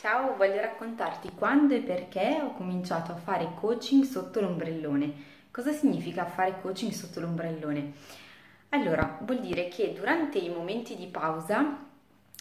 Ciao, voglio raccontarti quando e perché ho cominciato a fare coaching sotto l'ombrellone. Cosa significa fare coaching sotto l'ombrellone? Allora, vuol dire che durante i momenti di pausa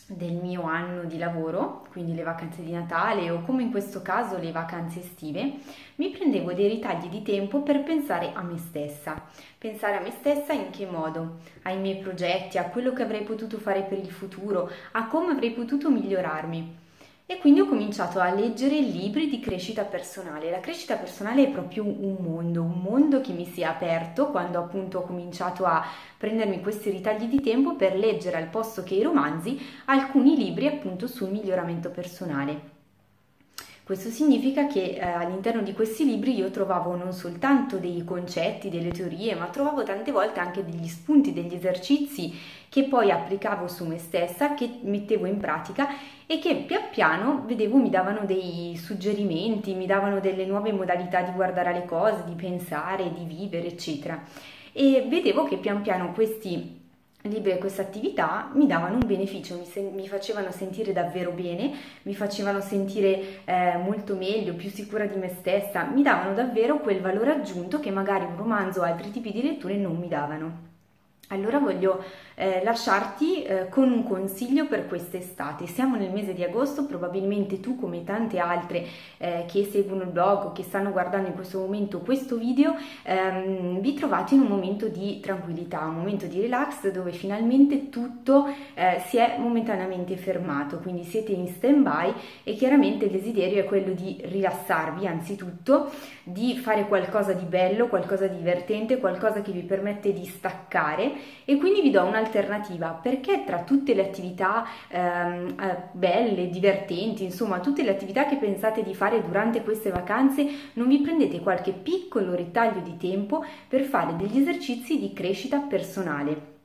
del mio anno di lavoro, quindi le vacanze di Natale o come in questo caso le vacanze estive, mi prendevo dei ritagli di tempo per pensare a me stessa. Pensare a me stessa in che modo? Ai miei progetti, a quello che avrei potuto fare per il futuro, a come avrei potuto migliorarmi. E quindi ho cominciato a leggere libri di crescita personale. La crescita personale è proprio un mondo, un mondo che mi si è aperto quando appunto ho cominciato a prendermi questi ritagli di tempo per leggere al posto che i romanzi alcuni libri appunto sul miglioramento personale. Questo significa che eh, all'interno di questi libri io trovavo non soltanto dei concetti, delle teorie, ma trovavo tante volte anche degli spunti, degli esercizi che poi applicavo su me stessa, che mettevo in pratica e che pian piano vedevo mi davano dei suggerimenti, mi davano delle nuove modalità di guardare le cose, di pensare, di vivere, eccetera. E vedevo che pian piano questi libri e queste attività mi davano un beneficio, mi, sen- mi, facevano sentire davvero bene, mi facevano sentire eh, molto meglio, più sicura di me stessa, mi davano davvero quel valore aggiunto che magari un romanzo o altri tipi di letture non mi davano. Allora voglio eh, lasciarti eh, con un consiglio per quest'estate. Siamo nel mese di agosto, probabilmente tu come tante altre eh, che seguono il blog o che stanno guardando in questo momento questo video, ehm, vi trovate in un momento di tranquillità, un momento di relax dove finalmente tutto eh, si è momentaneamente fermato, quindi siete in stand by e chiaramente il desiderio è quello di rilassarvi anzitutto, di fare qualcosa di bello, qualcosa di divertente, qualcosa che vi permette di staccare e quindi vi do un'alternativa perché tra tutte le attività ehm, eh, belle, divertenti, insomma tutte le attività che pensate di fare durante queste vacanze non vi prendete qualche piccolo ritaglio di tempo per fare degli esercizi di crescita personale.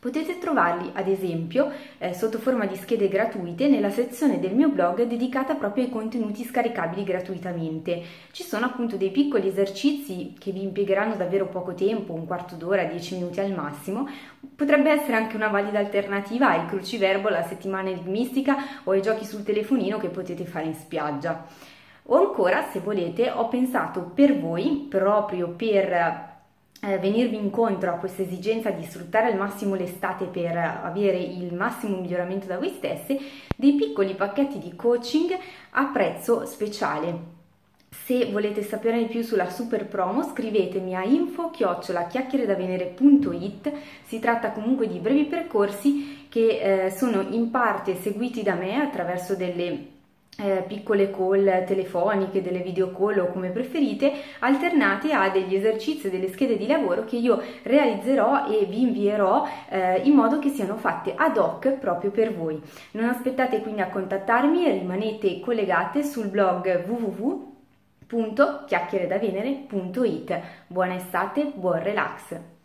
Potete trovarli ad esempio eh, sotto forma di schede gratuite nella sezione del mio blog dedicata proprio ai contenuti scaricabili gratuitamente. Ci sono appunto dei piccoli esercizi che vi impiegheranno davvero poco tempo, un quarto d'ora, dieci minuti al massimo. Potrebbe essere anche una valida alternativa al cruciverbo, alla settimana enigmistica o ai giochi sul telefonino che potete fare in spiaggia. O ancora, se volete, ho pensato per voi, proprio per eh, venirvi incontro a questa esigenza di sfruttare al massimo l'estate per avere il massimo miglioramento da voi stessi, dei piccoli pacchetti di coaching a prezzo speciale. Se volete sapere di più sulla super promo scrivetemi a info chiacchieredavenere.it si tratta comunque di brevi percorsi che eh, sono in parte seguiti da me attraverso delle eh, piccole call telefoniche, delle video call o come preferite, alternate a degli esercizi e delle schede di lavoro che io realizzerò e vi invierò eh, in modo che siano fatte ad hoc proprio per voi. Non aspettate quindi a contattarmi e rimanete collegate sul blog www.chiacchieredavenere.it. Buona estate, buon relax!